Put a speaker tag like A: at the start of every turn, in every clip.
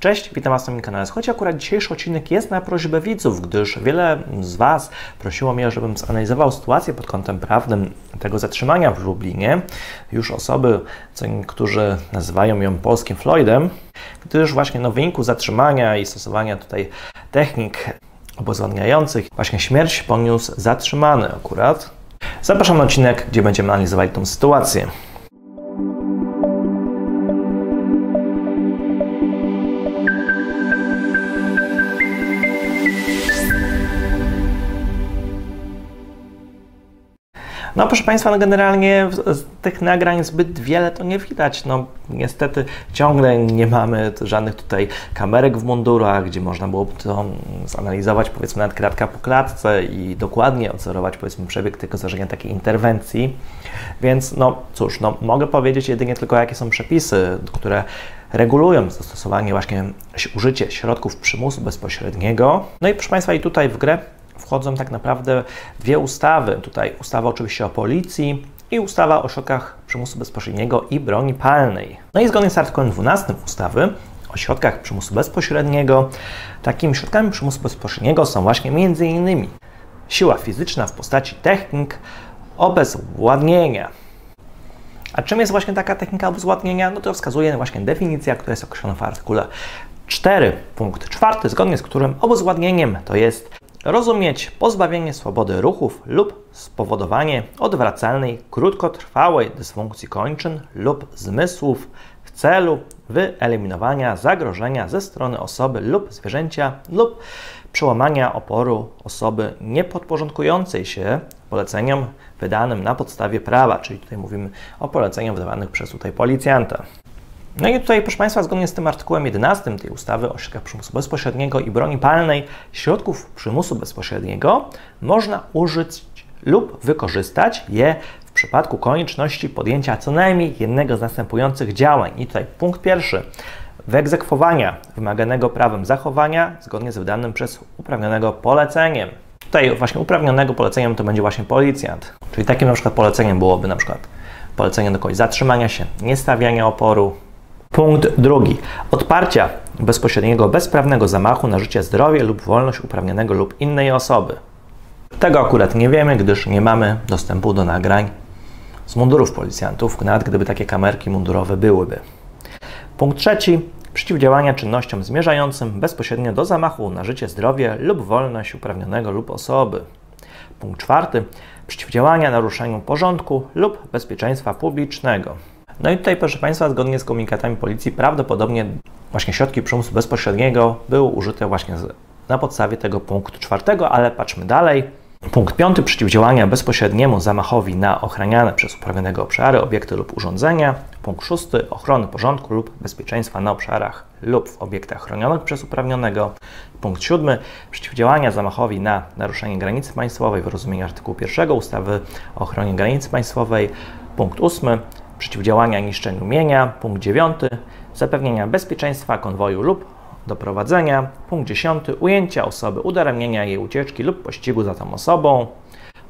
A: Cześć, witam Was na moim kanale. Słuchajcie, akurat dzisiejszy odcinek jest na prośbę widzów, gdyż wiele z Was prosiło mnie, żebym zanalizował sytuację pod kątem prawnym tego zatrzymania w Lublinie. Już osoby, co niektórzy nazywają ją polskim Floydem, gdyż właśnie no, w wyniku zatrzymania i stosowania tutaj technik obezwładniających, właśnie śmierć poniósł zatrzymany akurat. Zapraszam na odcinek, gdzie będziemy analizowali tą sytuację. No proszę Państwa, no generalnie z tych nagrań zbyt wiele to nie widać. No niestety ciągle nie mamy żadnych tutaj kamerek w mundurach, gdzie można byłoby to zanalizować powiedzmy nawet kratka po klatce i dokładnie odzorować powiedzmy przebieg tego zdarzenia, takiej interwencji. Więc no cóż, no mogę powiedzieć jedynie tylko jakie są przepisy, które regulują zastosowanie właśnie użycie środków przymusu bezpośredniego. No i proszę Państwa, i tutaj w grę wchodzą tak naprawdę dwie ustawy. Tutaj ustawa oczywiście o policji i ustawa o środkach przymusu bezpośredniego i broni palnej. No i zgodnie z artykułem 12 ustawy o środkach przymusu bezpośredniego, takimi środkami przymusu bezpośredniego są właśnie m.in. siła fizyczna w postaci technik obezwładnienia. A czym jest właśnie taka technika obezwładnienia? No to wskazuje właśnie definicja, która jest określona w artykule 4, punkt 4, zgodnie z którym obezwładnieniem to jest rozumieć pozbawienie swobody ruchów lub spowodowanie odwracalnej, krótkotrwałej dysfunkcji kończyn lub zmysłów w celu wyeliminowania zagrożenia ze strony osoby lub zwierzęcia lub przełamania oporu osoby niepodporządkującej się poleceniom wydanym na podstawie prawa, czyli tutaj mówimy o poleceniach wydawanych przez tutaj policjanta. No i tutaj, proszę Państwa, zgodnie z tym artykułem 11 tej ustawy o środkach przymusu bezpośredniego i broni palnej, środków przymusu bezpośredniego można użyć lub wykorzystać je w przypadku konieczności podjęcia co najmniej jednego z następujących działań. I tutaj punkt pierwszy. Wyegzekwowania wymaganego prawem zachowania zgodnie z wydanym przez uprawnionego poleceniem. Tutaj właśnie uprawnionego poleceniem to będzie właśnie policjant. Czyli takim na przykład poleceniem byłoby na przykład polecenie do kogoś zatrzymania się, niestawiania oporu, Punkt drugi. Odparcia bezpośredniego bezprawnego zamachu na życie, zdrowie lub wolność uprawnionego lub innej osoby. Tego akurat nie wiemy, gdyż nie mamy dostępu do nagrań z mundurów policjantów, nawet gdyby takie kamerki mundurowe byłyby. Punkt trzeci. Przeciwdziałania czynnościom zmierzającym bezpośrednio do zamachu na życie, zdrowie lub wolność uprawnionego lub osoby. Punkt czwarty. Przeciwdziałania naruszeniu porządku lub bezpieczeństwa publicznego. No i tutaj, proszę Państwa, zgodnie z komunikatami policji, prawdopodobnie właśnie środki przymusu bezpośredniego były użyte właśnie na podstawie tego punktu czwartego, ale patrzmy dalej. Punkt piąty przeciwdziałania bezpośredniemu zamachowi na ochraniane przez uprawnionego obszary, obiekty lub urządzenia. Punkt szósty ochrony porządku lub bezpieczeństwa na obszarach lub w obiektach chronionych przez uprawnionego. Punkt siódmy przeciwdziałania zamachowi na naruszenie granicy państwowej w rozumieniu artykułu 1 ustawy o ochronie granicy państwowej. Punkt ósmy przeciwdziałania niszczeniu mienia. Punkt 9. Zapewnienia bezpieczeństwa konwoju lub doprowadzenia. Punkt 10. Ujęcia osoby, udaremnienia jej ucieczki lub pościgu za tą osobą.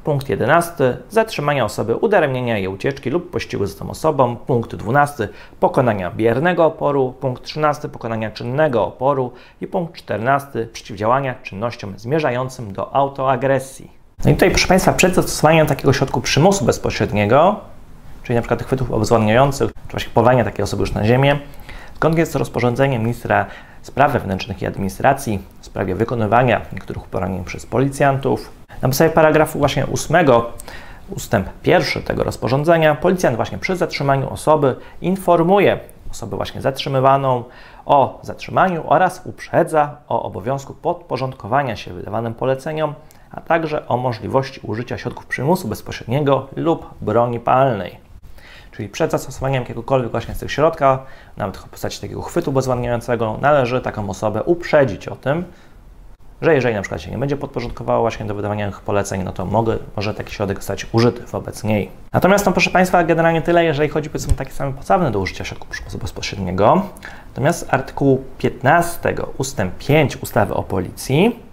A: Punkt 11. Zatrzymania osoby, udaremnienia jej ucieczki lub pościgu za tą osobą. Punkt 12. Pokonania biernego oporu. Punkt 13. Pokonania czynnego oporu. I punkt 14. Przeciwdziałania czynnościom zmierzającym do autoagresji. No i tutaj, proszę Państwa, przed zastosowaniem takiego środku przymusu bezpośredniego czyli na przykład chwytów obezwładniających, czy właśnie powołania takiej osoby już na ziemię, zgodnie z rozporządzeniem ministra spraw wewnętrznych i administracji w sprawie wykonywania niektórych uprawnień przez policjantów. Na podstawie paragrafu właśnie 8 ustęp pierwszy tego rozporządzenia policjant właśnie przy zatrzymaniu osoby informuje osobę właśnie zatrzymywaną o zatrzymaniu oraz uprzedza o obowiązku podporządkowania się wydawanym poleceniom, a także o możliwości użycia środków przymusu bezpośredniego lub broni palnej. Czyli przed zastosowaniem jakiegokolwiek właśnie z tych środka, nawet w postaci takiego chwytu bezwładniającego, należy taką osobę uprzedzić o tym, że jeżeli na przykład się nie będzie podporządkowała właśnie do wydawania poleceń, no to mogę, może taki środek zostać użyty wobec niej. Natomiast, no proszę Państwa, generalnie tyle, jeżeli chodzi powiedzmy takie same podstawne do użycia środków przymusu bezpośredniego. Natomiast artykuł 15 ustęp 5 ustawy o policji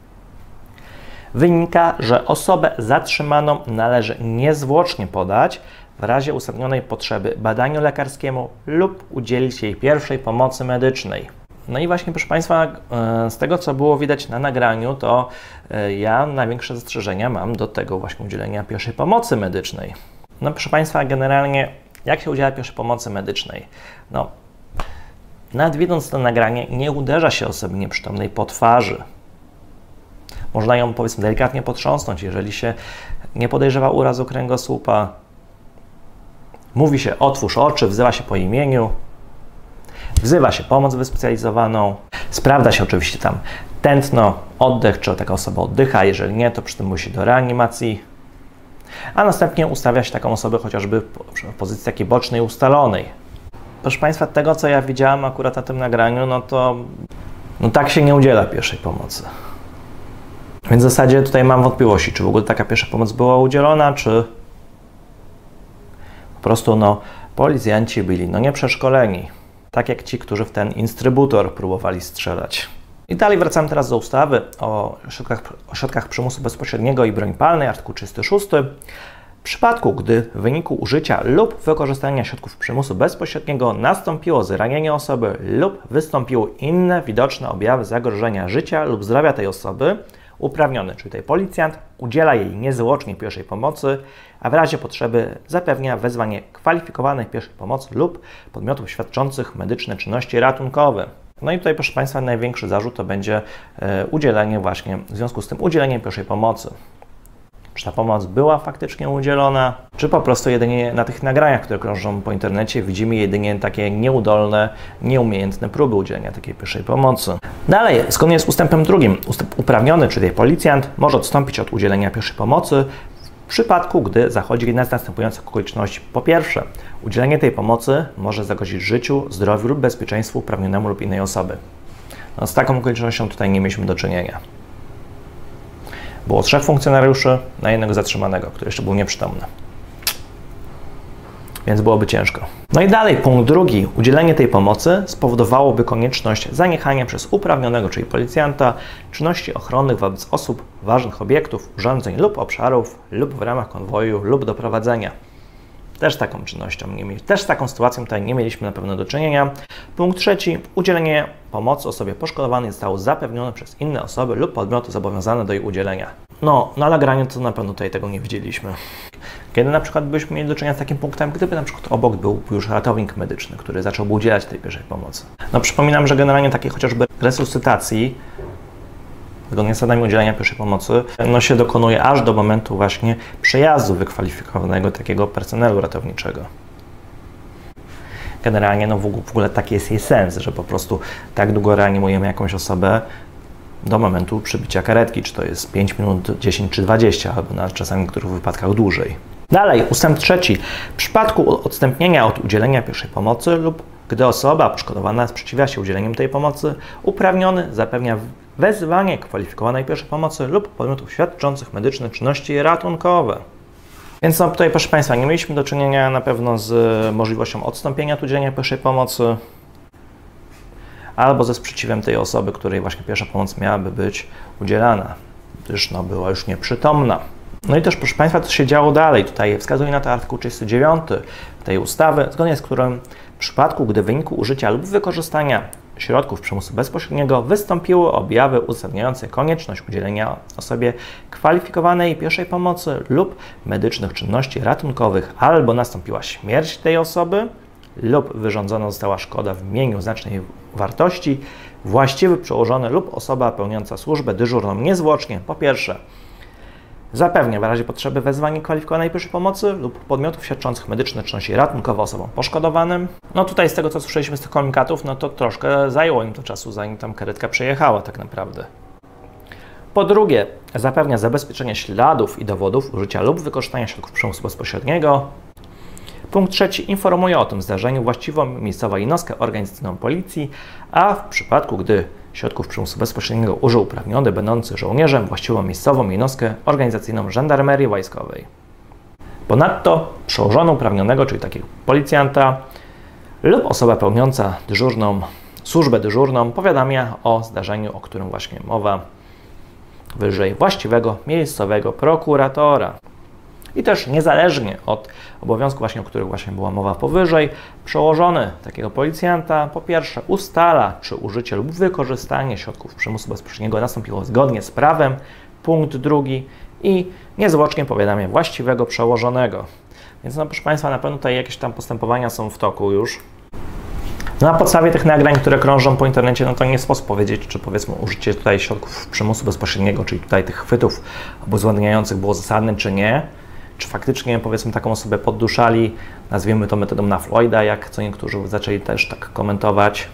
A: wynika, że osobę zatrzymaną należy niezwłocznie podać w razie uzasadnionej potrzeby badaniu lekarskiemu lub udzielić jej pierwszej pomocy medycznej. No i właśnie, proszę Państwa, e, z tego co było widać na nagraniu, to e, ja największe zastrzeżenia mam do tego właśnie udzielenia pierwszej pomocy medycznej. No proszę Państwa, generalnie jak się udziela pierwszej pomocy medycznej? No, nawet widząc to nagranie, nie uderza się osoby nieprzytomnej po twarzy. Można ją powiedzmy delikatnie potrząsnąć, jeżeli się nie podejrzewa urazu kręgosłupa. Mówi się otwórz oczy, wzywa się po imieniu, wzywa się pomoc wyspecjalizowaną, sprawdza się oczywiście tam tętno, oddech, czy taka osoba oddycha, jeżeli nie, to przy tym musi do reanimacji, a następnie ustawia się taką osobę chociażby w pozycji takiej bocznej, ustalonej. Proszę Państwa, tego co ja widziałam akurat na tym nagraniu, no to no tak się nie udziela pierwszej pomocy. Więc w zasadzie tutaj mam wątpliwości, czy w ogóle taka pierwsza pomoc była udzielona, czy po prostu no, policjanci byli no nieprzeszkoleni tak jak ci, którzy w ten instrybutor próbowali strzelać. I dalej wracamy teraz do ustawy o środkach, o środkach przymusu bezpośredniego i broń palnej, artykuł 36. W przypadku, gdy w wyniku użycia lub wykorzystania środków przymusu bezpośredniego nastąpiło zranienie osoby lub wystąpiły inne widoczne objawy zagrożenia życia lub zdrowia tej osoby, uprawniony, czyli tutaj policjant, udziela jej niezwłocznie pierwszej pomocy, a w razie potrzeby zapewnia wezwanie kwalifikowanej pierwszej pomocy lub podmiotów świadczących medyczne czynności ratunkowe. No i tutaj, proszę Państwa, największy zarzut to będzie e, udzielenie właśnie, w związku z tym udzielenie pierwszej pomocy. Czy ta pomoc była faktycznie udzielona, czy po prostu jedynie na tych nagraniach, które krążą po internecie, widzimy jedynie takie nieudolne, nieumiejętne próby udzielenia takiej pierwszej pomocy. Dalej, zgodnie z ustępem drugim, uprawniony, czyli policjant, może odstąpić od udzielenia pierwszej pomocy w przypadku, gdy zachodzi jedna z następujących okoliczności. Po pierwsze, udzielenie tej pomocy może zagrozić życiu, zdrowiu lub bezpieczeństwu uprawnionemu lub innej osoby. No, z taką okolicznością tutaj nie mieliśmy do czynienia. Było trzech funkcjonariuszy na jednego zatrzymanego, który jeszcze był nieprzytomny. Więc byłoby ciężko. No i dalej, punkt drugi. Udzielenie tej pomocy spowodowałoby konieczność zaniechania przez uprawnionego, czyli policjanta, czynności ochronnych wobec osób, ważnych obiektów, urządzeń lub obszarów, lub w ramach konwoju, lub doprowadzenia. Też taką czynnością nie mieli, też z taką sytuacją tutaj nie mieliśmy na pewno do czynienia. Punkt trzeci. Udzielenie pomocy osobie poszkodowanej zostało zapewnione przez inne osoby lub podmioty zobowiązane do jej udzielenia. No, na nagraniu to na pewno tutaj tego nie widzieliśmy. Kiedy na przykład byśmy mieli do czynienia z takim punktem, gdyby na przykład obok był już ratownik medyczny, który zacząłby udzielać tej pierwszej pomocy. No przypominam, że generalnie takiej chociażby resuscytacji zgodnie z zasadami udzielenia pierwszej pomocy, no się dokonuje aż do momentu właśnie przejazdu wykwalifikowanego takiego personelu ratowniczego. Generalnie no w ogóle taki jest jej sens, że po prostu tak długo reanimujemy jakąś osobę do momentu przybycia karetki, czy to jest 5 minut, 10 czy 20, albo na czasami w niektórych wypadkach dłużej. Dalej, ustęp trzeci. W przypadku odstępnienia od udzielenia pierwszej pomocy lub gdy osoba poszkodowana sprzeciwia się udzieleniem tej pomocy, uprawniony zapewnia wezwanie kwalifikowanej pierwszej pomocy lub podmiotów świadczących medyczne czynności ratunkowe. Więc no, tutaj, proszę Państwa, nie mieliśmy do czynienia na pewno z możliwością odstąpienia od udzielenia pierwszej pomocy albo ze sprzeciwem tej osoby, której właśnie pierwsza pomoc miałaby być udzielana, gdyż no, była już nieprzytomna. No i też, proszę Państwa, co się działo dalej. Tutaj wskazuje na to artykuł 39 tej ustawy, zgodnie z którym w przypadku, gdy w wyniku użycia lub wykorzystania środków przymusu bezpośredniego wystąpiły objawy uzasadniające konieczność udzielenia osobie kwalifikowanej pierwszej pomocy lub medycznych czynności ratunkowych, albo nastąpiła śmierć tej osoby, lub wyrządzona została szkoda w mieniu znacznej wartości, właściwy przełożony lub osoba pełniąca służbę dyżurną niezwłocznie, po pierwsze, zapewnia w razie potrzeby wezwanie kwalifikowanej pierwszej pomocy lub podmiotów świadczących medyczne czynności ratunkowe osobom poszkodowanym. No tutaj z tego, co słyszeliśmy z tych komunikatów, no to troszkę zajęło im to czasu, zanim tam karetka przejechała tak naprawdę. Po drugie, zapewnia zabezpieczenie śladów i dowodów użycia lub wykorzystania środków przymusu bezpośredniego. Punkt trzeci informuje o tym zdarzeniu właściwą miejscową jednostkę organizacyjną policji, a w przypadku, gdy środków przymusu bezpośredniego użył uprawniony, będący żołnierzem, właściwą miejscową jednostkę organizacyjną żandarmerii wojskowej. Ponadto przełożony uprawnionego, czyli takiego policjanta lub osoba pełniąca dyżurną służbę dyżurną powiadamia o zdarzeniu, o którym właśnie mowa wyżej właściwego miejscowego prokuratora. I też niezależnie od obowiązków właśnie, o których właśnie była mowa powyżej, przełożony takiego policjanta po pierwsze ustala, czy użycie lub wykorzystanie środków przymusu bezpośredniego nastąpiło zgodnie z prawem, punkt drugi i niezwłocznie powiadamia właściwego przełożonego. Więc no proszę Państwa, na pewno tutaj jakieś tam postępowania są w toku już. No, na podstawie tych nagrań, które krążą po internecie, no to nie sposób powiedzieć, czy powiedzmy użycie tutaj środków przymusu bezpośredniego, czyli tutaj tych chwytów obezwładniających było zasadne, czy nie. Czy faktycznie powiedzmy taką osobę podduszali, nazwijmy to metodą na Floyda, jak co niektórzy zaczęli też tak komentować.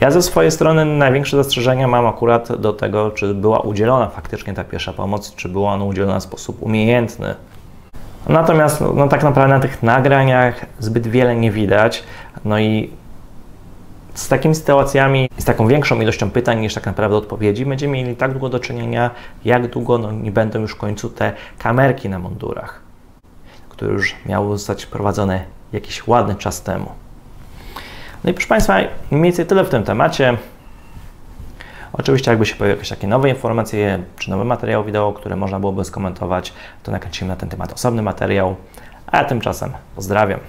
A: Ja ze swojej strony największe zastrzeżenia mam akurat do tego, czy była udzielona faktycznie ta pierwsza pomoc, czy była ona udzielona w sposób umiejętny. Natomiast no, tak naprawdę na tych nagraniach zbyt wiele nie widać. No i z takimi sytuacjami, z taką większą ilością pytań niż tak naprawdę odpowiedzi, będziemy mieli tak długo do czynienia, jak długo no, nie będą już w końcu te kamerki na mundurach, które już miały zostać wprowadzone jakiś ładny czas temu. No i proszę Państwa, mniej więcej tyle w tym temacie. Oczywiście, jakby się pojawiły jakieś takie nowe informacje, czy nowe materiały wideo, które można byłoby skomentować, to nakręcimy na ten temat osobny materiał. A ja tymczasem pozdrawiam.